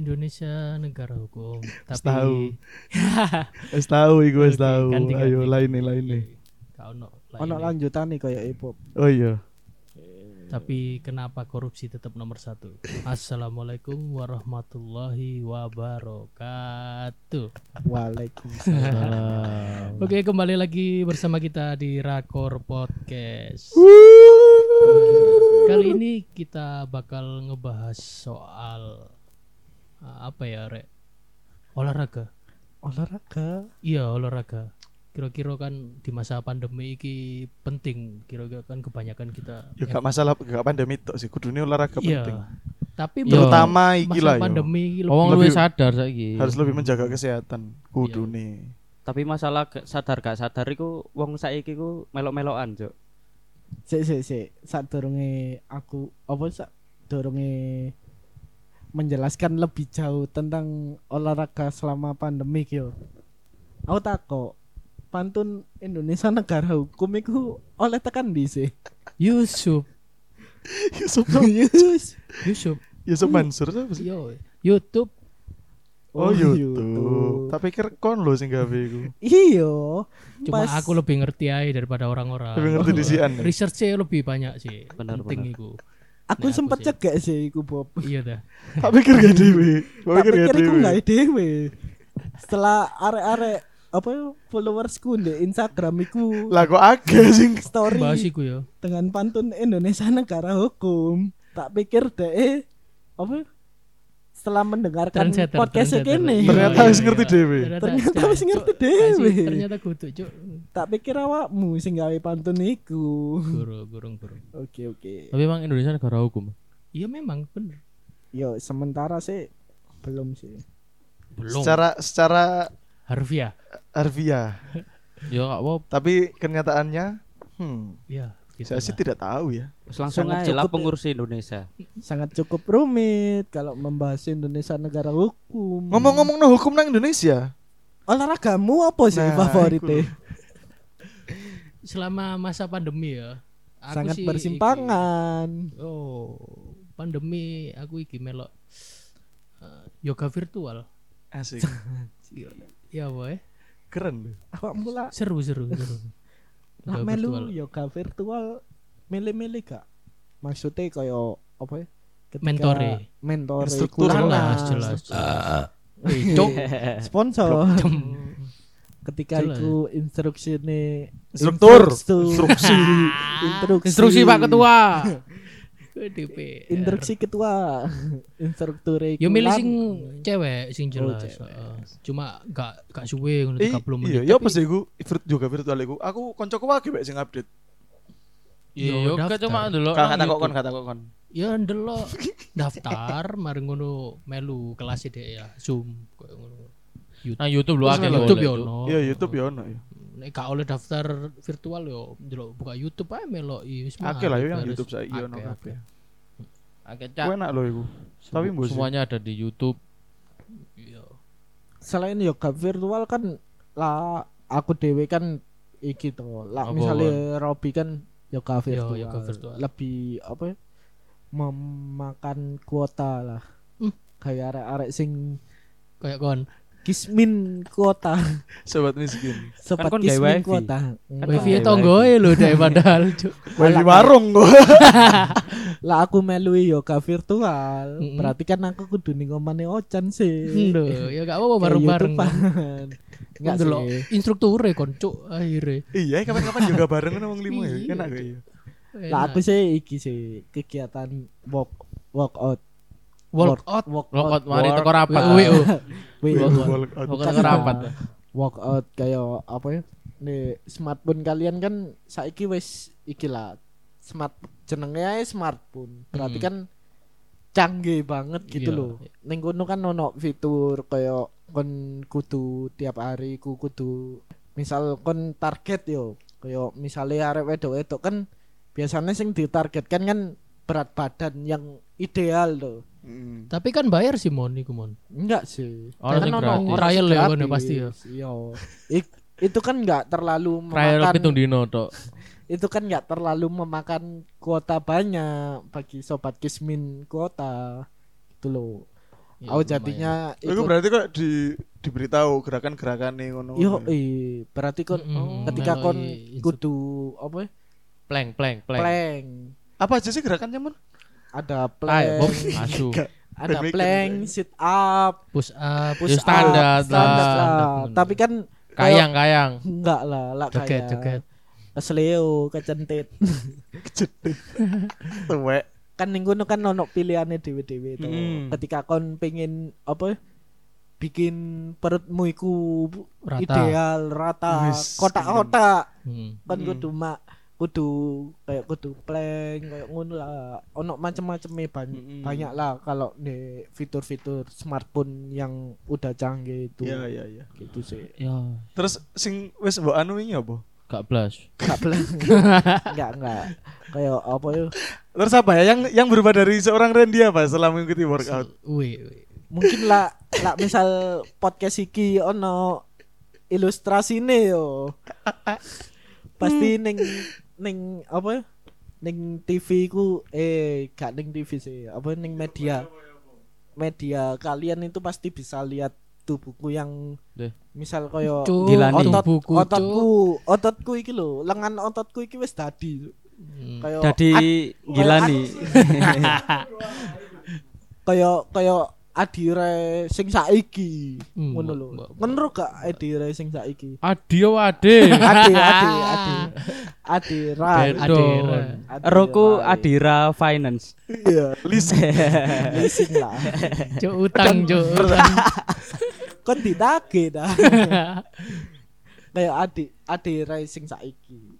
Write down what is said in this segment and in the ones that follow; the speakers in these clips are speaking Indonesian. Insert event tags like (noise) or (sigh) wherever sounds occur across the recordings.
Indonesia negara hukum. Tapi tahu. (laughs) Wis tahu iku wis tahu. Ayo lainnya lainnya. Kau no, Ono lainnya. lanjutan nih kayak hip-hop. Oh iya. Tapi kenapa korupsi tetap nomor satu? Assalamualaikum warahmatullahi wabarakatuh. Waalaikumsalam. Oke kembali lagi bersama kita di Rakor Podcast. Kali ini kita bakal ngebahas soal apa ya, Rek? Olahraga. Olahraga. Iya, olahraga. Kira-kira kan di masa pandemi ini penting. Kira-kira kan kebanyakan kita Ya gak masalah gak pandemi tok sih. Kudune olahraga Iya. penting. Tapi Terutama iki masa lah yo. pandemi iki lebih- Wong Lebih- luwih sadar saiki. Harus lebih menjaga kesehatan kudune. Tapi masalah sadar gak sadar iku wong saiki ku melok-melokan, Cuk. Sik sik sik. Saat doronge aku apa sak doronge menjelaskan lebih jauh tentang olahraga selama pandemi yo. Aku takok pantun Indonesia negara hukum iku oleh tekan di sih. Yusuf, (laughs) Yusuf Yus. Yusuf. Yusuf Mansur siapa sih? Yo, YouTube Oh, Oh, YouTube. YouTube. Tak pikir kon lo sing gawe iku. Iya. cuma Pas- aku lebih ngerti aja daripada orang-orang. Lebih ngerti disian. ya? Researchnya lebih banyak sih. Benar, penting benar. iku. Aku Nek aku sempet sih. cegek sih iku Bob. Iya dah. (laughs) Tak pikir gak dewe. Tak pikir gak iku nggak dewe. Setelah arek-arek apa ya, followersku di Instagram iku Lah kok agak sing story Bahas iku ya. dengan pantun Indonesia negara hukum. Tak pikir deh apa ya, setelah mendengarkan Trendsetter, podcast trendsetter. ini Iya, Ternyata iya, iya. ngerti dhewe. Ternyata Cuk, wis ngerti asli, Ternyata kudu, Cuk. tak pikir awakmu sing gawe pantun iku. Guru, gurung, gurung. Oke oke. Tapi emang Indonesia negara hukum. Iya memang bener. Yo sementara sih belum sih. Belum. Secara secara Harfiah. harfiah. (laughs) Ya gak apa Tapi kenyataannya hmm, Iya, gitu saya sih lah. tidak tahu ya. Langsung Sangat aja lah ya. pengurus Indonesia. Sangat cukup rumit kalau membahas Indonesia negara hukum. Ngomong-ngomong no hukum nang Indonesia. olahragamu apa sih Nah, favoritnya? (laughs) Selama masa pandemi ya. aku Sangat sih bersimpangan. iki- oh, pandemi aku iki melok eh, yoga virtual. Asik. (laughs) Ya boy. Keren loh. Awak mula Seru seru seru. (laughs) lah Yoga melu virtual. yoga virtual milih-milih gak? Maksudnya kayak apa ya? Ketika Mentore. Mentore. Instruktur kurang Jelas lah. jelas. jelas. Cuk. (laughs) Sponsor. Ketika Jelas. itu instruksi nih Instruktur. instruksi instruksi Instruksi Pak Ketua. (laughs) DP. instruksi ketua (laughs) instruktur Yo milih sing cewek sing jelas. cewek. heeh. Cuma gak gak suwe ngono Eh, 30 menit. iya, ya Tapi- pas iku juga virtual iku. Aku koncoku wae mek sing update. Iya, Yo, yo daftar. cuma ndelok. Kata kok kon YouTube. kata kok kon. Ya ndelok daftar (laughs) mari ngono melu kelas dhek ya Zoom koyo ngono. YouTube lho Terus akeh ndelok YouTube tuh. ono. Iya, YouTube ya ono ya. Nek gak oleh daftar virtual yo ndelok buka YouTube ae melok wis Akeh lah yo yang. YouTube saiki ono Akeh, kabeh. akeh. Ku cak. enak loh iku. Tapi mbok. Semuanya ada di YouTube. Iya. selain yoga virtual kan lah aku dewe kan iki to lah misalnya Robi kan yoga Yo, virtual, yoga virtual. lebih apa ya memakan kuota lah Hmm. kayak arek-arek sing Kayak kon kismin kuota Sobat miskin. sobat gawe kismin wifi. kuota Kan wifi wifi. tonggoe lho dek padahal. (laughs) Wah, di warung (laughs) lah aku melui yoga virtual Mm-mm. berarti kan aku kudu ning omane Ocan sih Lho, ya gak apa-apa bareng-bareng. Kayak (laughs) YouTubean. Enggak Ndelok sih instrukture kon Cuk akhirnya. Iya, kapan-kapan juga bareng kan wong limo ya. Iya. Enak gak ya? lah aku sih iki sih kegiatan walk workout workout Lokot mari teko rapat. Workout. (laughs) Teko Bukan rapat. lah. workout kayak apa ya nih smartphone kalian kan saiki wis iki lah smart jenenge ae smartphone berarti Hmm. kan canggih banget gitu Iya. loh ning kono kan ono fitur kayak kon kudu tiap hari ku kudu misal kon target yo kayak misalnya arek wedok-wedok kan biasanya sing ditargetkan kan berat badan yang ideal loh Mm. Tapi kan bayar sih mon iku mon. Enggak sih. Ono sing gratis. Trial ya, kan, pasti ya. Iya. Itu kan enggak terlalu Trial memakan pitung dino tok. (laughs) itu kan nggak terlalu memakan kuota banyak bagi sobat kismin kuota gitu loh Ya, aku jadinya Iku ikut berarti kok di diberitahu gerakan-gerakan nih ngono. yo eh berarti kon Mm-mm, ketika kon kudu apa ya? Plank, plank, plank. plank Apa aja sih gerakannya, Mon? (laughs) ada plank asu. ada plank sit up push up push Ya, standar up, standar lah. tapi kan Kayang, kayang. enggak lah lah joget kayak joget kesleo (laughs) kecentit Tuwek. kan ning kono kan ono pilihannya dewe-dewe itu Mm. ketika kon pengen apa bikin perutmu iku Rata. ideal rata kotak-kotak Hmm. kan Mm. kudu mak kudu kayak kudu plank kayak ngono lah ono macam-macam banyak Mm-mm. banyak lah kalau di fitur-fitur smartphone yang udah canggih itu Iya, iya, iya. gitu sih Ya, Terus sing wis mbok anu wingi apa? gak blush. enggak plank (laughs) enggak enggak kayak apa ya Terus apa ya yang yang berubah dari seorang Randy apa setelah mengikuti workout? Wih, mungkin lah lah misal podcast iki ono ilustrasine yo pasti (laughs) ning ning apa? Ya ning TV ku eh gak ning TV sih. Apa ning media. Media. Kalian itu pasti bisa lihat tubuhku yang Deh. misal koyo otot tubuhku, ototku ototku iki lho. Lengan ototku iki wis dadi Hmm. gila nih. kaya kaya adire sing saiki Hmm, ngono lho ngenro gak adire sing saiki Adio ade. ade ade ade adira Bedon. Roku Adira Finance. iya Leasing. (laughs) leasing lah Cuk utang, cuk utang. (laughs) kon ditagih dah (laughs) kayak adi adira sing saiki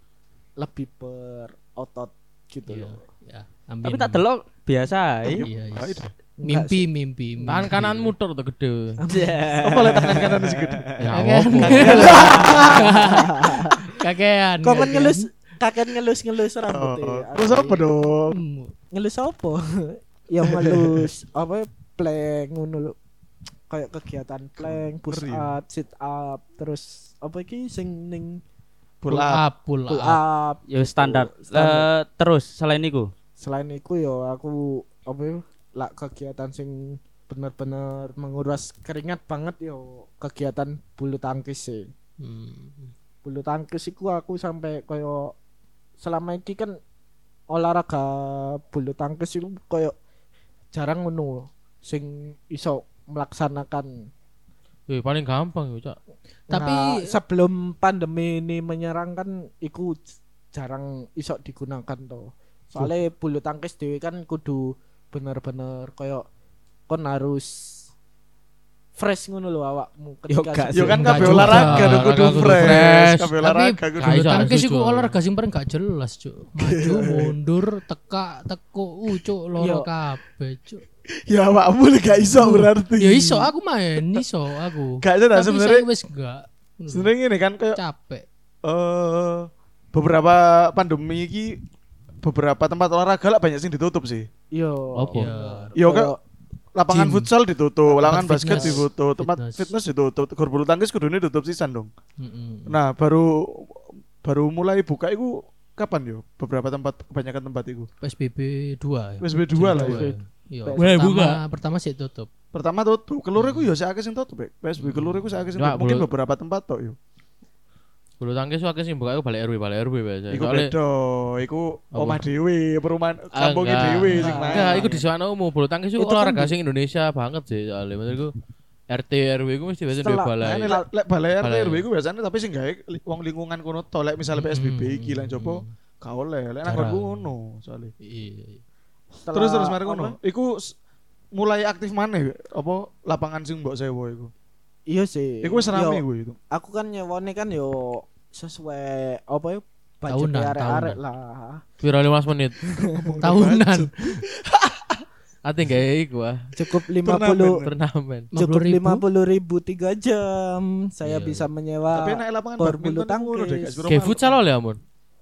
lebih berotot gitu Iya, loh ya. Tapi tak delok biasa ae. Iya, iya. Mimpi, mimpi. Tangan kanan muter tuh gede. Apa lah tangan kanan sih gede? (laughs) Ya Kakean. kok kan kakean. ngelus kakek ngelus ngelus rambutnya Oh, terus apa dong? Hmm. ngelus apa (laughs) yang ngelus apa ya, plank ngono lho kayak kegiatan plank push up sit up terus apa iki sing ning Pull Pull up. up, pull pull up. up Ya standar. Standar. Eh, terus selain itu selain itu yo aku apa ya lah kegiatan sing bener-bener menguras keringat banget yo. Kegiatan bulu tangkis sih. Hmm. bulu tangkis iku aku sampai koyo selama ini kan olahraga bulu tangkis itu koyo jarang ngono sing iso melaksanakan. Eh, paling gampang ya, Cak. Tapi Nah, sebelum pandemi ini menyerang kan iku jarang iso digunakan toh. Soalnya bulu tangkis dewe kan kudu bener-bener koyo kon harus fresh ngono lho awakmu Yo ketika gak Yo kan kabeh olahraga Olahraga kudu kudu fresh, kabeh tapi olahraga kudu Gak tangkis iku olahraga sing paling gak jelas, Cuk. (laughs) Maju mundur, teka, teko, uh, Cuk, loro Yo. kabeh, Cuk. Ya awakmu gak iso berarti. Ya iso aku main, iso aku. Gak Tapi sebenarnya. saya wis enggak. Sebenarnya ini kan kayak capek. eh beberapa pandemi iki beberapa tempat olahraga lah banyak sing ditutup sih. yo Apa? Ya. Yo Koyo- kan lapangan Gym. futsal ditutup, lapangan basket fitness. ditutup, tempat Fitness. fitness ditutup, gor bulu tangkis kudune ditutup sisan dong. Mm-mm. Nah, baru baru mulai buka itu kapan yo? Beberapa tempat kebanyakan tempat itu. PSBB 2 ya. PSBB 2 lah ya. Iya. Mulai Pertama, pertama sih tutup. Pertama tutup, kelur iku yo sakake sing tutup, Bek. PSBB kelur iku sakake sing Enggak, tutup. Mungkin beberapa tempat tok yo. Bulu tangkis wakil sing buka balik RW, balik RW biasa. Iku Soalnya- beda, iku omah dhewe, perumahan Ah, enggak. dhewe sing Enggak, main. Enggak, iku di sana umum bulu tangkis itu Itu kan olahraga sing Indonesia banget sih soalnya menurutku RT RW iku mesti biasa di balai. Nah, lek balai RT. RW iku biasanya tapi sing gawe li- wong lingkungan kono to lek misale PSBB iki lan coba gak oleh lek nang ngono soalnya. Iya. setelah Terus terus mari ngono. Iku mulai aktif maneh apa lapangan sing mbok sewa iku. Iya sih Iku wis rame kuwi itu. aku kan nyewone kan yo sesuai apa ya Tahunan, arek-arek tahunan. lah Piro 15 menit. Tahunan. Ate gawe iku ah. cukup (laughs) Turnamen. 50 Turnamen. cukup 50.000. lima puluh ribu tiga jam saya Iya. bisa menyewa Tapi nek lapangan bulu iku ngono deh, tangkis. gak Kayak futsal oleh amun.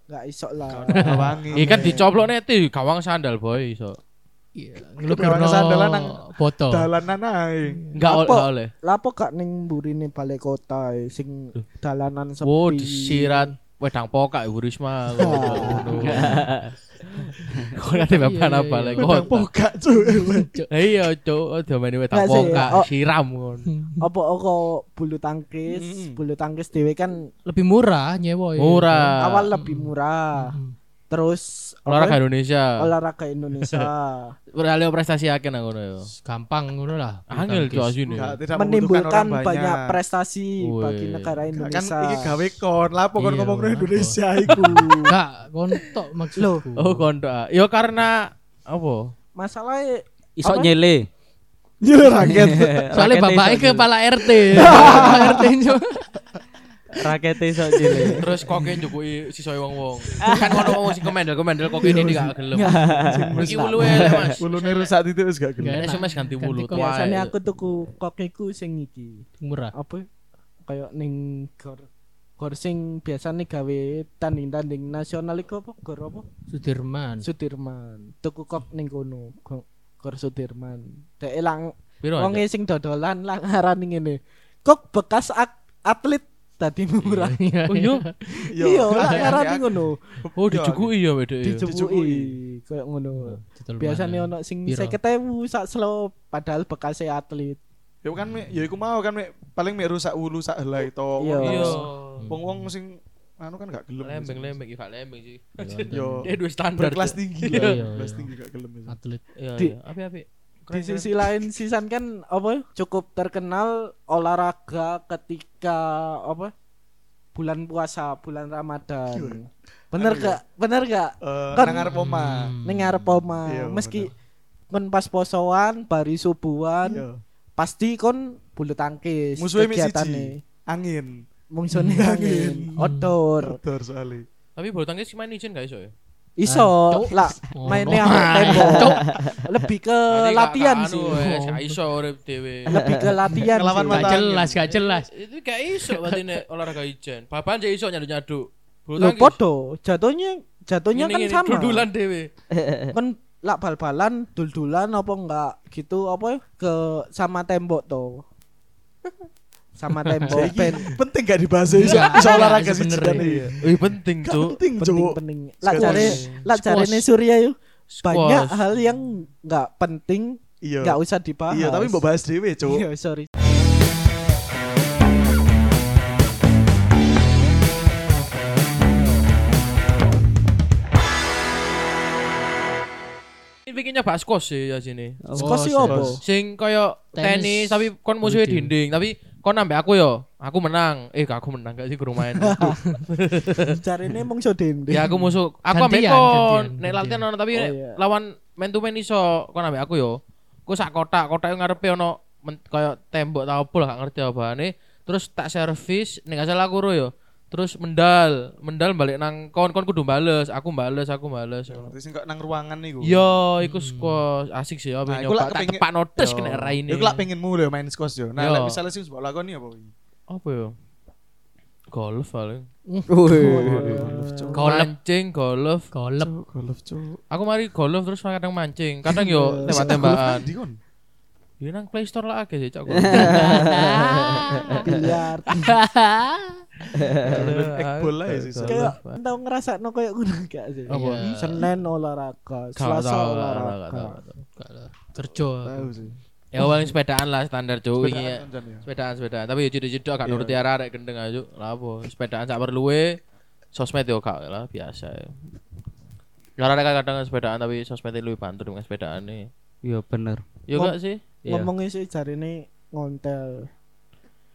nggak iso lah. Iki kan dicoplok neti gawang sandal boy iso. Iya. Gawang sandalan nang foto. Dalanan ae. Enggak oleh. lapo gak ning burine balai kota sing dalanan sepi Wow, disirat wedang pokak Ibu Risma. (laughs) Kok ate bapak Iya, apa iya, iya. Wedang kota. pokak cuy. (laughs) Iya, Cuk, aja main wedang pokak oh. siram ngono. (laughs) apa kok bulu tangkis bulu tangkis dewe kan Lebih murah nyewa ya. Murah. awal lebih murah. Terus Olahraga apa? Indonesia. olahraga Indonesia (laughs) Beralih prestasi akeh nang ngono ya. Gampang ngono lah. Angel tangkis. asine. Menimbulkan banyak prestasi Wih. bagi negara Kan Indonesia iki gawe kon, lapo kon Iya, ngomong? Indonesia iku. (laughs) Enggak, kontok maksudku. Oh, kondo. Ya karena apa? masalahnya (laughs) Iso nyele. Iya rakyat. Soalnya bapaknya kepala RT. Kepala RT -nya. Rakete iso nyele. (laughs) Terus koke njukui sisoe wong-wong. Kan ngono wong sing komendel komendel koke ini gak gelem. (laughs) Iki wulu elek Mas. Ulune rusak titik wis gak gelem. enak. SMS ganti Ganti wulu. tuae. biasanya aku tuku kokiku sing iki Murah. apa kayak ning gor gor sing biasanya gawe tanding-tanding nasional iku apa gor apa Sudirman. Sudirman tuku kok ning kono Go- gor Sudirman dek lang Piro? wong sing dodolan lang ngarani ngene kok bekas atlet tadi murah (laughs) Oh iya. iya lah ngarani ngono Oh dijukui ya wedek. ya. dicukuki kayak ngono biasanya ono sing Piro? 50.000 sak slow padahal bekasnya atlet Ya kan mek, ya iku mau kan paling mek rusak ulu sak helai to. Iya. Iya. Wong-wong sing anu kan gak gelem. Lembeng-lembeng iki gak lembeng sih. Yo. Dia dua standar. Cuk. tinggi Iya, lah. iya, Kelas iya. tinggi gak gelem. ya. atlet. Iya, Di- iya. Api-api. Di sisi lain Sisan kan apa cukup terkenal olahraga ketika apa bulan puasa bulan Ramadan bener Anu gak bener gak Eh, Kan- nang arep oma. Hmm. ning ngarep oma Iya, meski kon pas posoan bari subuhan Iya. pasti kon bulu tangkis Musuhnya mik kegiatane. siji. Angin. musuhnya (laughs) angin Angin. outdoor Kotor soalnya. Tapi bulu tangkis main izin gak iso ya? Iso lah Oh, mainnya no. ambek (laughs) tembok lebih ke Berarti latihan sih wes, Gak iso urip dhewe. lebih ke latihan Ngelawan. Gak mata jelas, gak jelas. Itu gak iso berarti nek (laughs) olahraga ijen. Papan aja iso Loh tangkis. podo, jatuhnya jatuhnya kan sama. Dudulan dhewe. (laughs) Kan lak bal-balan, dul-dulan apa enggak gitu apa ke sama tembok tuh. Sama (laughs) tembok pen. Penting gak dibahas iso iso olahraga sih iya. Wih penting, Gak Cuk. penting, Penting Cuk. penting. Squash. cari lak Squash. carine Surya yuk. Banyak hal yang enggak penting Iya. enggak usah dibahas. Iya, tapi mbok bahas dhewe, Cuk. Iya, sorry. Ini bikinnya bahas kos sih ya sini. Sih Oh, opo? Sing kaya Tenis. tenis tapi kon musuhnya dinding tapi kon nambah aku yo. Aku menang. Eh aku menang gak sih guru main. (laughs) Carine mung so dendeng. ya aku musuh. Aku ambek Gantian, kon. Nek latihan ono tapi Oh, iya. lawan main to main iso kon ambek aku yo. Ku sak kotak, kotak yang ngarepe ono men- kaya tembok ta opo lah gak ngerti apane. Terus tak servis nek gak salah aku yo. Terus mendal, mendal balik nang kon kon kudu bales, aku bales, aku bales. Terus sing kok nang ruangan niku. Yo, iku squash asik sih ya Nah, nyoba. lak Tak tepak notes Yo. kena raine. Iku lak pengen mulu main squash yo. Nah, Yo. lek misalnya sih mbok lakoni apa iki? apa ya? Golf paling. Golf. Mancing, golf. Golf, Cuk. Aku mari golf terus kadang mancing. Kadang yo (laughs) tembak-tembakan. Yo nang Play Store lah akeh sih cok. Biliar. (laughs) (laughs) Ekbol lah ya sih. Kayak tau ngerasa no kayak ngono gak sih? Apa? Iya. Senin olahraga, Selasa olahraga. lah. Kerja. Tahu sih. Ya paling sepedaan lah standar cuk wingi. Sepedaan ya. Sepedaan, sepedaan. Tapi yo cedek-cedek gak Iya. nuruti arek gendeng aja. Lah apa? Sepedaan sak perluwe. Sosmed yo gak lah biasa ya. Ya arek kadang sepedaan tapi sosmed lebih bantu dengan sepedaan nih. Iya bener. Yo Ngom- gak sih? Iya. Ngomongnya sih jarine ngontel.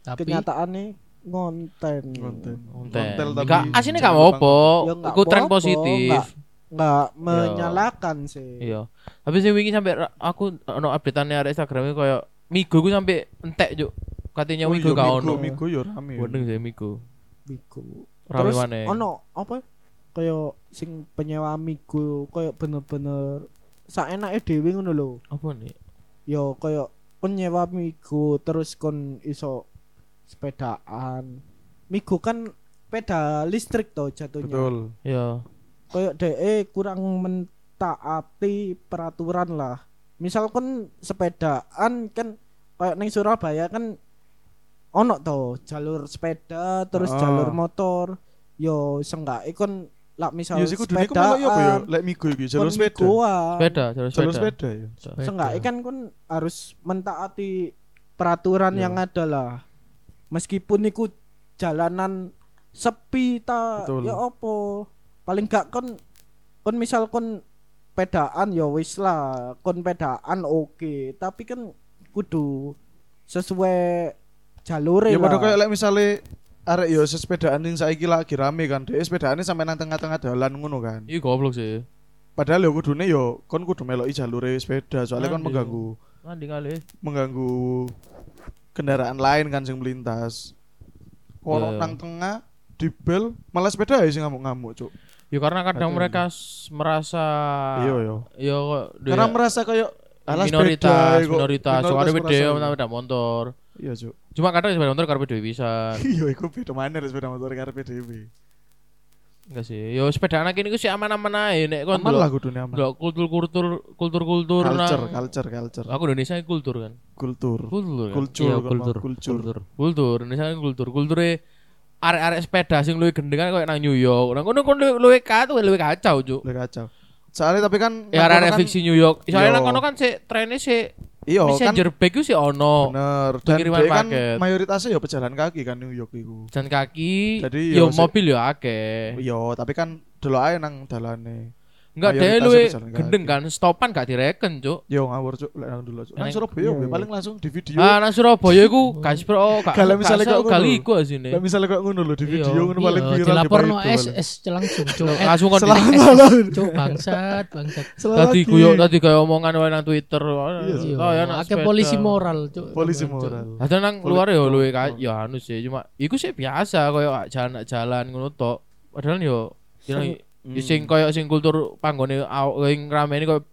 Tapi Kenyataannya ngonten. Konten. Konten tapi Gak asine gak apa-apa. Ya Iku tren apa-apa, positif. nggak- Nggak menyalahkan sih. Iya. Tapi sing wingi sampe ra- aku ono updateane arek Instagram koyo Migo ku sampe entek juk. Katanya Oh, Migo iya, gak Migo, ono. Migo yo rame. yo. Wendeng sih Migo. Biku. Rame maneh. ono apa? Kayak sing penyewa migo kayak bener-bener saenake dhewe ngono lho. Apa nih? Yo kayak kon nyewa migo terus kon iso sepedaan. Migo kan sepeda listrik to jatuhnya. Betul. Ya. Kayak DE kurang mentaati peraturan lah. Misal kon sepedaan kan kayak ning Surabaya kan ono to jalur sepeda terus Ah. jalur motor. yo senggake kon lak misal Ya sih kudune iku melok yo apa yo? Lek migo iki jalur sepeda. Sepeda, jalur Jalur sepeda. sepeda ya. Senggake kan kon harus mentaati peraturan Yo. yang ada lah. Meskipun iku jalanan sepi ta Betul. ya opo. Paling gak kon kon misal kon pedaan ya wis lah, kon pedaan oke, tapi kan kudu sesuai jalure Ya padha koyo lek misale arek yo sepedaan sing saiki lagi rame kan. Dhek sepedane sampe nang tengah-tengah dalan ngono kan. Iya goblok sih. Padahal yo kudune yo kon kudu meloki jalure sepeda soalnya kon Nanti. mengganggu Mandi kali. mengganggu kendaraan lain kan sing melintas. Orang Iya. nang tengah di bel malah sepeda ya sing ngamuk-ngamuk, Cuk. Ya karena kadang Aduh. mereka merasa Iya yo. ya kok dia- Karena merasa kayak alas minoritas, kok. minoritas. Soalnya ada sama sepeda motor. Iya, Cuk. Cuma kadang sepeda motor karena dhewe bisa. (laughs) Iya, iku beda mana sepeda motor karepe dhewe. (laughs) Enggak sih. Yo sepeda anak ini sih aman-aman ae nek kon Aman lah kudune aman. delok kultur-kultur kultur-kultur Culture, nang culture, culture. Aku Indonesia kultur kan. Kultur. Kultur kan. Kultur, Iya, kan, kultur. Kultur. Kultur. Kultur Indonesia ini kultur. Kulture arek-arek sepeda sing luwih gendengan koyo nang New York. Nang kono kon luwih kacau, luwih kacau, Cuk. Udah kacau. Soalnya tapi kan Ya nang kono arek kan- fiksi New York. Soalnya nang kono kan sik trennya sik Iya, kan messenger bag ku sih ono. bener. Dan dia kan paket. mayoritasnya ya pejalan kaki kan New York iku. Jalan kaki. Jadi yo yo sik- mobil yo akeh. Iya, tapi kan delok ae nang dalane. Enggak deh kaki. gendeng kan. Stopan gak direken, Cuk. Yo ngawur cuk lek nang dulu cuk. Nang Surabaya Iya, gue iya. paling langsung di video. Ah, nang Surabaya iku gak sepro gak. Kalau misalnya gak kok kali iku asine. Lek misalnya kok ngono lho di Iya. video ngono paling Iya, viral dilaporno SS langsung cuk. Eh, Langsung kon. Cuk bangsat, bangsat. Tadi guyo tadi kayak omongan wae nang Twitter. Iya, Oh, ya, nang akeh sepeda. polisi moral cuk. polisi moral. Ada nang luar ya luwe oh, oh. ya anu sih cuma iku sih biasa koyo jalan-jalan ngono tok. Padahal yo kira Hmm. sing koyo sing kultur panggone aw- sing ramene koyo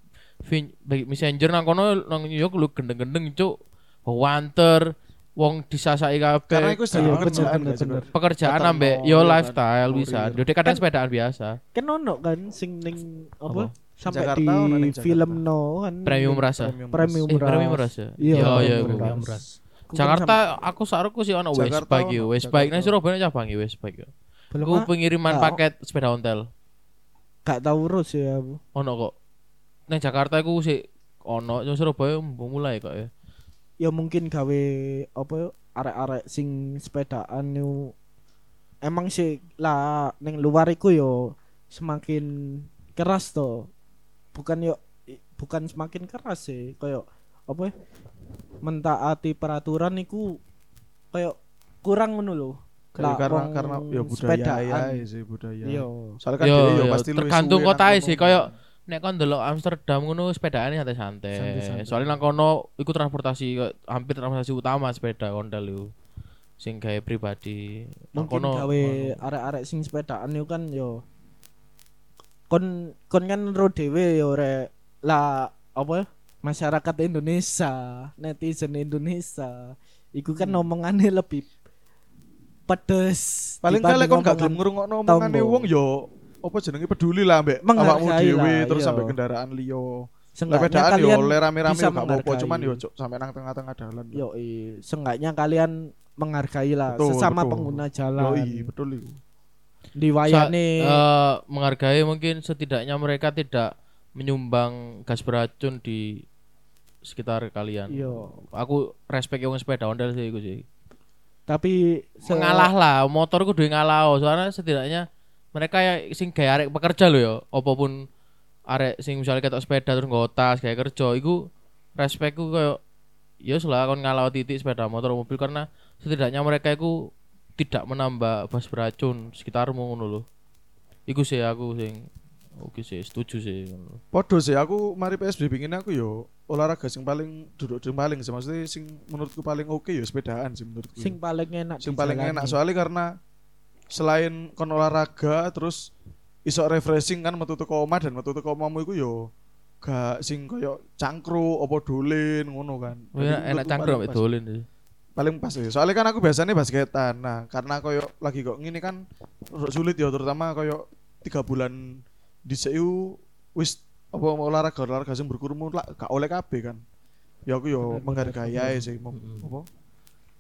messenger nang kono nang New York lu gendeng-gendeng cuk. Wanter wong disasaki Karena kabeh. iku sudah Iya, pekerjaan bener, pekerjaan ambek yo ya kan, lifestyle bisa. Jadi kadang Kan- sepedaan biasa. kan ono kan sing ning apa, sampai Jakarta di film no kan Premium rasa. Premium. Eh, ras. premium rasa. Iya, Iya, iya. premium iya. Premium ras. Ku kan Jakarta aku saruku sih ono Westbike yo. Westbike nang. Surabaya cabang yo Westbike yo. Ku pengiriman Ah, paket sepeda ontel. Gak tahu urus ya aku Ono kok. Nang Jakarta iku sih ono, nang Surabaya mulai kok ya. ya mungkin gawe apa yo, arek-arek sing sepedaan yo emang sih lah ning luar iku yo semakin keras to bukan yo bukan semakin keras sih koyo apa ya, mentaati peraturan iku koyo kurang ngono lho Lah, karena wong karena ya budaya sepedaan. ya sih budaya. iya Soalnya kan Yo, dia yo yo, pasti tergantung kota sih koyo nek kon delok Amsterdam ngono sepedaan santai-santai. Soalnya nang kono iku transportasi hampir transportasi utama sepeda ontel iku. Sing gawe pribadi. Nang mungkin kono- gawe arek-arek sing sepedaan yo kan yo kon kon kan ro dhewe yo rek lah apa ya, masyarakat Indonesia netizen Indonesia iku kan Hmm. omongannya lebih pedes Paling kali kon gak gelem ngrungokno omongane wong yo apa jenenge peduli lah mbek awakmu dhewe terus iya. sampai kendaraan liyo. Seenggaknya Sepedaan yo kalian oleh rame-rame gak apa-apa menghargai. cuman yo cuk sampai nang tengah-tengah dalan. yo i, seenggaknya kalian menghargai lah Betul, sesama betul. pengguna Yo jalan betul iku. di wayane Eh, menghargai mungkin setidaknya mereka tidak menyumbang gas beracun di sekitar kalian. yo Aku respect yang sepeda ondel sih iku sih. Tapi Mengalah lah, motor kudu ngalah. Soalnya setidaknya mereka ya sing gawe arek pekerja lho ya, apa pun arek sing misalnya ketok sepeda terus nggo tas gawe kerja iku respectku koyo ya lah kon ngalah titik sepeda motor mobil. Karena setidaknya mereka iku tidak menambah gas beracun sekitarmu ngono lho. Iku sih aku sing oke sih setuju sih ngono. Podo sih aku mari PSBB ini aku yo olahraga sing paling duduk sing paling sih maksudnya sing menurutku paling oke yo sepedaan sih menurutku. sing paling enak sing paling enak soalnya karena selain kon olahraga terus iso refreshing kan metu teko omah dan metu teko omahmu iku yo gak sing koyo cangkruk apa dolen ngono kan. Oh, Jadi enak, mek pas. dolen sih. Paling pas ya. Soalnya kan aku biasanya basketan. Nah, karena koyo lagi kok ngini kan sulit ya terutama koyo tiga bulan di CU wis apa olahraga olahraga sing berkerumun lah gak oleh kabeh kan. Ya aku yo menghargai ae sih mem- apa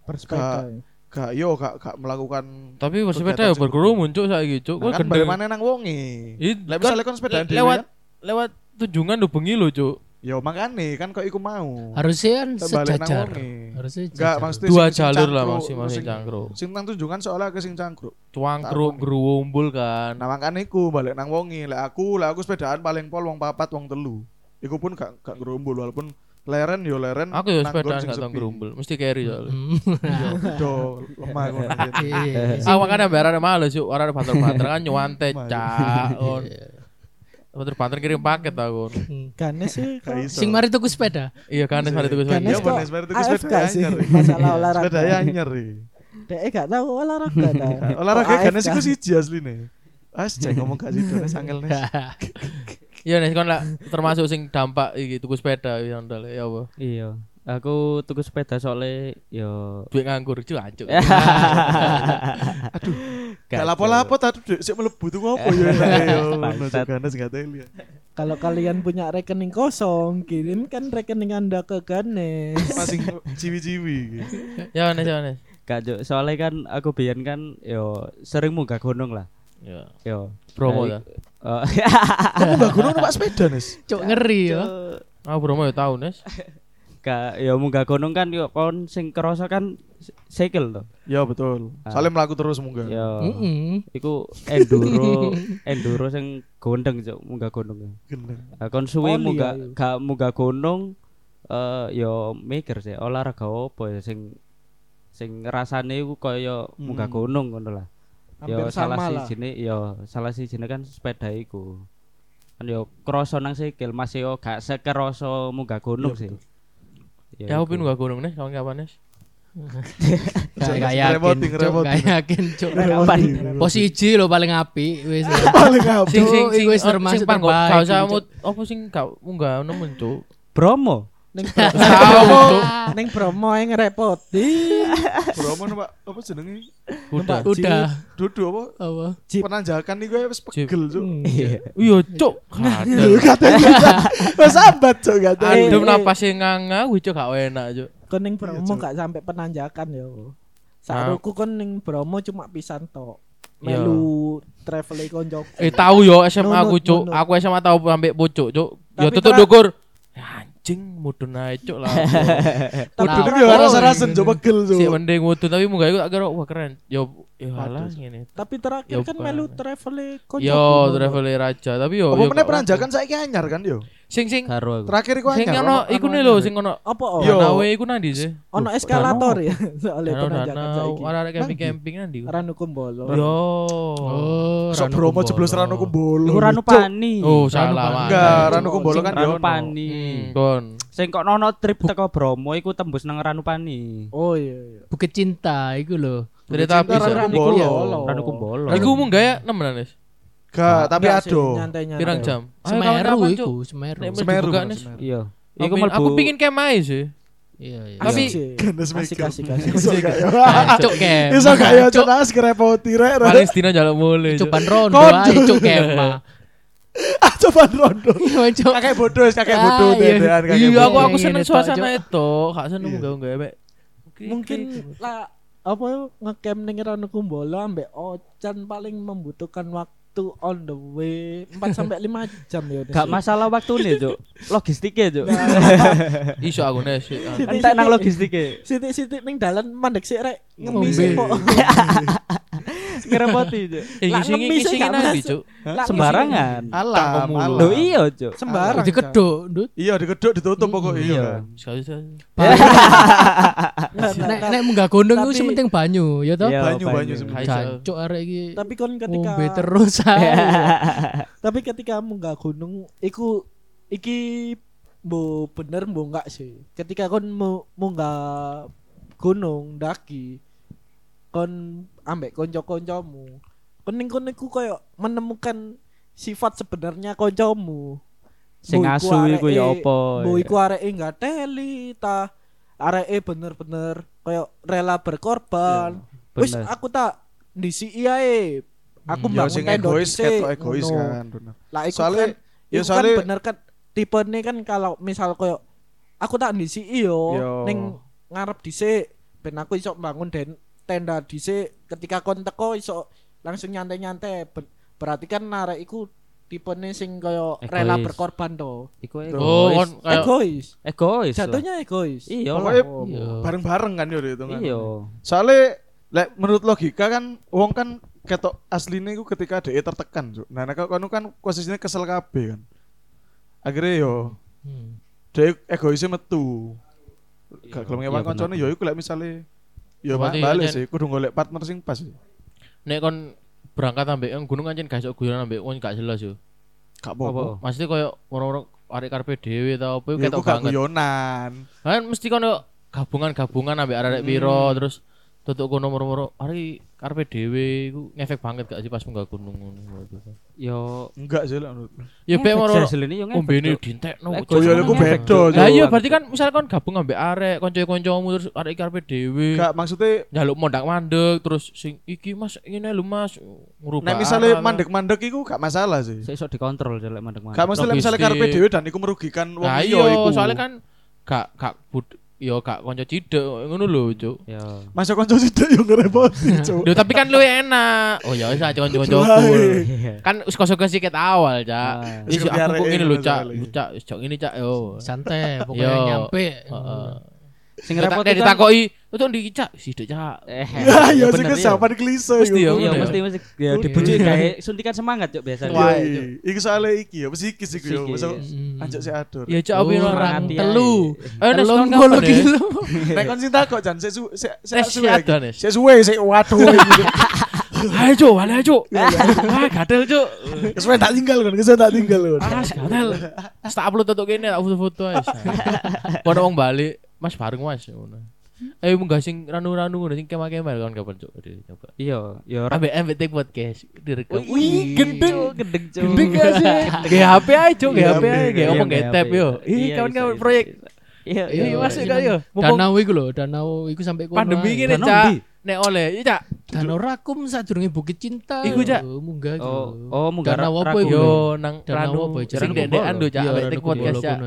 bersepeda Gak- ya. gak yo gak gak melakukan Tapi bersepeda ya berkerumun cuk saiki cuk. Nah, kan gendeng. bagaimana nang wongi Ih, Lah kan kon lewat kan? lewat tunjungan lu bengi lho cuk. Ya makane kan kok iku mau. Harusnya kan sejajar. Harusnya Enggak, sejajar. maksudnya Dua sing- sing jalur lah cangkruk, masing-masing sing- cangkruk. Sing nang tunjungan soalnya ke sing cangkruk. Cuangkruk Tak geruwumbul kan. Nah makane iku balik nang wongi. Lek aku, lek aku sepedaan paling pol wong papat wong telu. Iku pun gak gak gerumbul walaupun leren yo leren. Aku ya nang sepedaan gak tau gerumbul, mesti carry soalnya. Hmm. Do lemah ngono. Iya. Ah makanya biar ada males yuk, orang ada banter-banter kan nyuante Males. cak. Iya. Banter-banter kirim paket aku. (laughs) Ganes sih. Sing mari tuku sepeda. Iya kan hari itu gue Ganes Iya, bener, sepeda tuku sepeda masalah olahraga. Sepeda ya anyar. Dek gak tahu olahraga ta. (laughs) Olahraga Kok kan AFK? sih siji asline. As jangan ngomong gak sido (laughs) nes angel nes. Iya nih kan lah termasuk sing dampak iki tuku sepeda ya ndal ya apa. Iya. Aku tuku sepeda soalnya yo Duit nganggur cuy ancuk. Gak lapo-lapo tadi dek sik mlebu tuku apa ya (laughs) yo. Teli. Kalau kalian punya rekening kosong, kirimkan rekening Anda ke Ganes. Masing ciwi-ciwi. Ya nih ya nih. Gak Cuk. soalnya kan aku biyen kan yo sering munggah gunung lah. Ya. Yo. Promo Dari- ya. Kamu gak gunung numpak sepeda nes. Cuk ngeri ya. Ah promo ya tahu Nes. Gak yo munggah gunung kan yo kon sing kerasa kan s- sikil to. Ya betul. Soalnya melaku terus munggah. Yo. Heeh. Iku enduro, (laughs) enduro sing gondeng cuk munggah gunung. Gendeng. Nah, kon suwi Oli munggah ayo. gak munggah gunung eh yo mikir sih olahraga apa ya sing sing rasane iku kaya munggah Hmm. gunung ngono lah. Yo Hampir salah sijine yo salah sijine kan sepeda iku. Kan yo kroso nang sikil masih yo gak sekeroso munggah gunung Iya, sih. Ya aku iku. pin gak gunung (laughs) nih kawan kapan Nes. Gak yakin. gak yakin, Cuk. Kapan? Posisi lo paling api wis. (laughs) Paling apa? Sing sing wis oh, termasuk terbaik, gak usah mut apa sing gak munggah nemen cuk. Bromo. Ning (laughs) Tahu cuk. ning promo yang ngerepoti. (laughs) Bromo numpak apa jenenge? Udah. Udah. Dudu apa? Apa? Jeep. Penanjakan iku wis pegel cuk. Iya. Iya cuk. (laughs) Wis sambat cuk gak. Adem eh. napas sing nganga wih cuk gak enak cuk. Kon ning Iya, promo Cuk. gak sampai penanjakan yo. Ah. Saruku kon ning promo cuma pisan tok. Iya. Melu travel koncoku. Eh tahu yo SMA aku cuk. Aku SMA tahu sampai pucuk cuk. Yo tutup dukur. Ya, anjing mudun ae cuk lah. Kudu iki yo rasa-rasen cuk pegel Si cuk. mending mudun tapi munggah iku agar wah keren. Yo yo halah ngene. Tapi terakhir Yo, kan melu travel koncoku. Yo travel raja tapi yo. Apa yo meneh gak penanjakan saiki anyar kan yo. Sing sing Karo aku. Terakhir iku sing ono iku nih lho sing ono Apa oh? Yo. Iku nandi sih. Ono eskalator ya (laughs) soalnya danau saiki. ada camping-camping nandi. Ranu Kumbolo. Yo. Oh, Sok Ranu Bromo Kumbolo. jeblos Ranu Kumbolo. Iku Ranu Pani. Oh, Ranu salah. Enggak, Ranu Kumbolo kan yo. Ranu. Pani. Hmm, Don. Sing kok nono trip teko Bromo iku tembus nang Ranu Pani. Oh iya iya. Bukit Cinta iku lho. Cerita Cinta bisa. Ranu Kumbolo. Ranu Kumbolo. Iku munggah ya nemenan wis. Gak, tapi Enggak ado. nyantai-nyantai. Pirang jam? Semeru iku, Semeru. Semeru. Iya. Aku Iku pingin- mlebu. aku pingin mai sih. Iya, iya. Tapi- Asik sih. Ganes Asik mikir. asik asik. Iso gak yo. (laughs) Cuk kem. Iso gak yo cuk nas kerepoti rek. Palestina jaluk mulai. Cuk. Coban rondo ae cuk kema. Ah (laughs) coba rondo. Iya. Kakek bodoh, kakek Ah, bodoh iya. dedean kakek Iya, aku aku seneng suasana itu. Gak seneng Iya. munggah-munggah mek. Mungkin lah apa ngecamp ning Ranu Kumbolo ambek Ocan paling membutuhkan waktu on the way 4 sampai 5 (laughs) jam ya. Gak masalah waktu nih, Cuk. Logistiknya, Cuk. (laughs) iso aku nes. Entek nang logistiknya. Sitik-sitik ning dalan mandek sik rek ngemis kok. (laughs) Ngerepoti, Cuk. (laughs) Eh Lah, ngemis ngisi sih gak nanti, masuk. Cuk. Lah, Sembarangan. Alam. Loh iya, Cuk. Sembarang. Dikeduk, Ndut. Iya dikeduk ditutup pokoknya iya. Sekali. Nggak, nggak, (laughs) Nek nggak. nek munggah gunung iku Tapi- sementing banyu, ya toh? Iya, Banyu, banyu Jancuk arek iki. Tapi kon ketika Ngombe terus (laughs) tapi ketika munggah gunung iku iki bu bener bu enggak sih. Ketika kon mu, munggah gunung daki kon ambek konco-koncomu. Kon ning kono iku koyo menemukan sifat sebenarnya koncomu. Sing asu iku ya apa? Bu iku areke enggak teli ta areke bener-bener koyo rela berkorban. Wis bener. aku tak ndisi ae. Aku Ya bangun sing tenda egois ketok egois ngono. kan bener. Lah iku Soalnya- kan ya iku kan soalnya- bener kan tipe nih kan kalau misal koyo aku tak ndisi yo Yo. ning ngarep dhisik ben aku iso bangun den tenda dhisik ketika kon teko iso langsung nyantai-nyantai berarti kan narek iku tipene sing kaya rela berkorban to Iku Oh, egois. kon egois egois. jatuhnya egois Iya. Oh. Iya. bareng-bareng kan yo itu kan. Iya. Soalnya lek menurut logika kan wong kan ketok aslinya iku ketika DE tertekan, Cuk. Nah, nek kono kan posisinya kesel kabeh kan. Akhirnya yo Hmm. DE egoisnya metu. Gak gelem Iya, ngewang bener. koncone yo iku lek misale yo Berarti balik ancen- sih kudu golek partner sing pas. nek kon berangkat ambek yang gunung anjen gak iso guyon ambek wong gak jelas yo. Gak Apa? apa-apa. Maksudnya koyo orang-orang arek karpe dhewe ta apa Ya ketok gak banget. guyonan. Kan mesti kono gabungan-gabungan ambek arek Hmm. piro terus tutuk kono moro-moro ari karpe dhewe iku ngefek banget gak sih pas munggah gunung ngono. Yo Enggak sih lek menurutku. Ya be moro ombene dintekno. Oh, ya Cuk, iku Cuk. Lah iya berarti kan misal kon gabung ambek arek kanca-kancamu terus arek karpe dhewe. Gak maksudnya Njaluk mondak mandek terus sing iki Mas ngene lho Mas ngubah. nek misalnya arah. mandek-mandek iku gak masalah sih. Saya iso dikontrol jelek mandek-mandek. Gak lek misalnya karepe dhewe dan iku merugikan wong Nah liya iya iku. soalnya kan gak gak yo gak kanca cidek ngono lho, Cuk. Yo. Masa konco sithik yo ngerepoti, (laughs) Cuk. Duh, tapi kan lu enak. Oh ya wis aja kanca-kancaku. Wae. Kan suka-suka sikit awal, Cak. Wis Wis aku kok ngene lho, Cak. Cak, wis cok ini, Cak. Yo. santai pokoknya Yo. nyampe Heeh. Sing Nek repot nek kan ditakoki, "Itu ndi, Cak?" Sithik, Cak. Eh, (laughs) Ya ya sing bener, kesapan klise Mesti ya. Iya, ngono ya. mesti mesti ya dibujuk (laughs) kayak suntikan semangat cuk biasa. Iya, Wah, iya. Iki soalnya iki ya, psikis iku yo. Psikis. Masa Hmm. anjuk si adur. Ya Cak, opo ora telu Nes telung kapan puluh ya? kilo Nek kon sing takok jan sik sik sik Nes suwe. si iki. Nes. Sik suwe sik waduh. iki. (laughs) Ayo, Cuk, balik ayo, Cuk. Ah, gatel, Cuk. Kesuwen tak tinggal kon, kesuwen tak tinggal kon. Ah, gatel. Tak upload tutuk kene, tak foto-foto ae. Kono wong balik, Mas bareng Mas ngono. Eh munggah sing ranu-ranu ngono sing kemah-kemah kan kapan Cuk? Coba. Iya, ya ora Ambek ambek take podcast direkam. Wih, gendeng. gendeng cuk. Gendeng gak sih? (laughs) Gak HP aja, Cuk, HP gak Iya, ngomong gak nggak tap apa-apa. yo. Iya, Ih, kawan-kawan bisa, proyek. Iya, Iya, iya. masuk gak yo? Danau iku lho danau iku sampai kono pandemi ae. Danau Cak. Nek oleh, iya, Cak. danau rakum sadurunge bukit cinta Iku, Cak. Oh, munggah. Oh, oh munggah danau ra- apa iku Yo nang danau ranu apa sing Kumbolo. lho, Cak, Iya, ambek Ranu take podcast, Cak.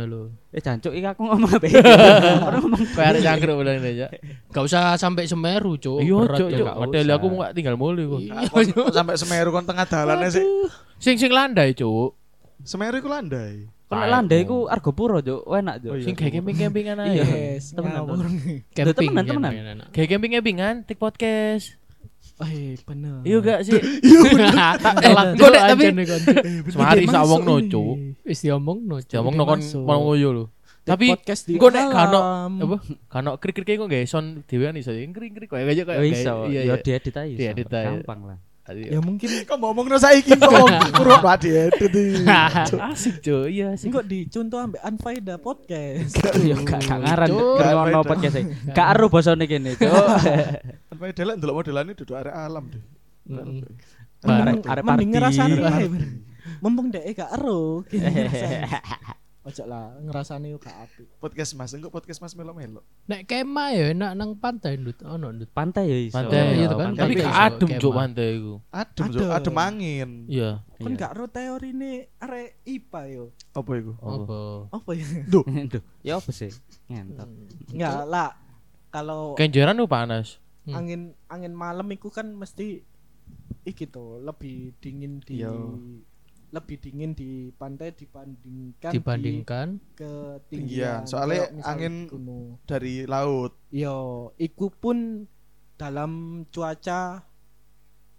Eh jancuk iki aku ngomong apa? (laughs) Ora ngomong. Arek cangkruk bilang ini, Cak. Gak usah sampai Semeru, Cuk. Iya, Cuk, usah. aku mau gak tinggal mulu kok. Iya, Kok Sampai Semeru kon tengah dalannya sih. Sing sing landai, Cuk. Semeru iku landai. Nek landai iku Argopuro cuk, enak cuk. Oh, iya. Sing kayak camping-campingan aja. Iya. temenan, Camping temenan, kan, temenan. Kayak camping-campingan, take podcast. eh bener Iya gak sih? (laughs) Tak telak Engko Cuk, nek tapi semari sawong no. Cuk. Wis diomongno, Cuk. Jamong no kon mau ngoyo lho. Take Tapi engko nek kano apa? Kano krik-krik kok gak sound dhewean iso krik-krik kayak aja kayak Yo iso, iya yo iya. diedit iso. Diedit aja. Gampang lah. Ya mungkin Kok ngomongno saiki (laughs) kok kurang (laughs) wadi edit iki. (laughs) Asik, Cuk. Iya, asik. Enggak dicontoh ambek Anfaida podcast. Yo gak gak ngaran ngrungokno podcast e. Gak ero basane kene cuk. Apa delok ndelok modelane duduk arek alam deh. Arek- Mending- arek mending party. ngerasani Arek wae. party. Mumpung dek gak ero. Ojo lah ngerasani yo gak apik. Podcast Mas, engko podcast Mas melo-melo. Nek kemah ya enak nang pantai ndut ono ndut. Pantai ya iso. Pantai, itu kan. Tapi Pantai gak adem, kemah. pantai iku. Adem. Cuk. Adem angin. Iya. Iya. gak ro teorine arek IPA yo. Apa iku? Oh. Apa? Apa ya? Duh, (laughs) Duh, ya apa sih? Ngentot. Enggak lah. Kalau Kenjeran tuh panas. Hmm. angin angin malam itu kan mesti iki tuh lebih dingin di Iya. Lebih dingin di pantai dibandingkan Dibandingkan di ketinggian Tinggian. Soalnya Kayak angin- gunung. dari laut. yo iku pun dalam cuaca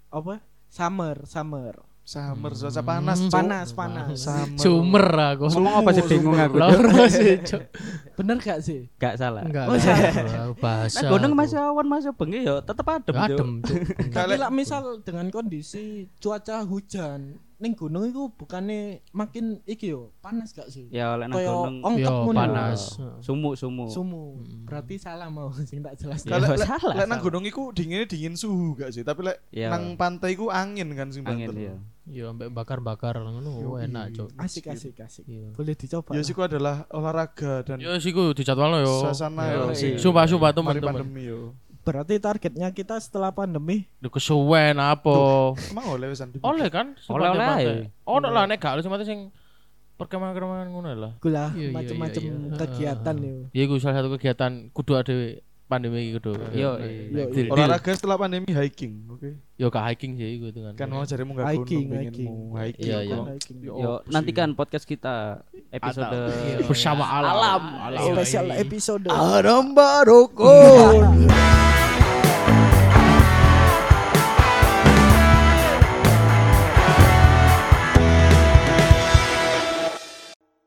apa summer summer Summer, cuaca panas, Hmm. Panas panas Summer. Sumer aku. Ngomong apa sih bingung aku. Loro sih, (laughs) bener gak sih Gak salah. Enggak. Oh, enggak. Bahasa. Nah, gunung masih awan masih bengi ya tetep adem. Adem, tapi Kalau- lah misal dengan kondisi cuaca hujan ning gunung itu bukannya makin iki yo panas gak sih Ya oleh nang gunung Yo panas. sumuk sumuk. sumu berarti salah mau (laughs) sing tak jelas Ya, Kalau lek- salah, lek nang gunung iku dinginnya dingin suhu gak sih? Tapi lek Ya. nang pantai iku angin kan sing Angin banter. ya. Yo sampai bakar-bakar ngono. Oh, enak, Cuk. asik asik asik Iya. boleh dicoba lah. siku adalah olahraga dan Yo siku dijadwalno yo. suasana Yo, yo. iya. Sumpah sumpah Mari teman-teman. pandemi yo. Berarti targetnya kita setelah pandemi Duh kesuwen apa? Emang oleh wesan Oleh kan? Oleh-oleh Pantai. ae. Ono lah nek gak lu semate sing perkemahan-perkemahan ngono lah. gula Iya, iya, macam-macam iya, iya. kegiatan yo Ya iku salah satu kegiatan kudu dhewe pandemi iki kudu. Yo, Yo, deal. Olahraga setelah pandemi hiking, oke. Yo ke hiking sih itu kan. Kan mau Hiking, gunung pengenmu hiking. Iya, iya. kok. Hiking. Yo, Yo, apa nantikan podcast kita episode Atau- iya, bersama alam. Alam. Spesial episode. Adam Baroko. (laughs)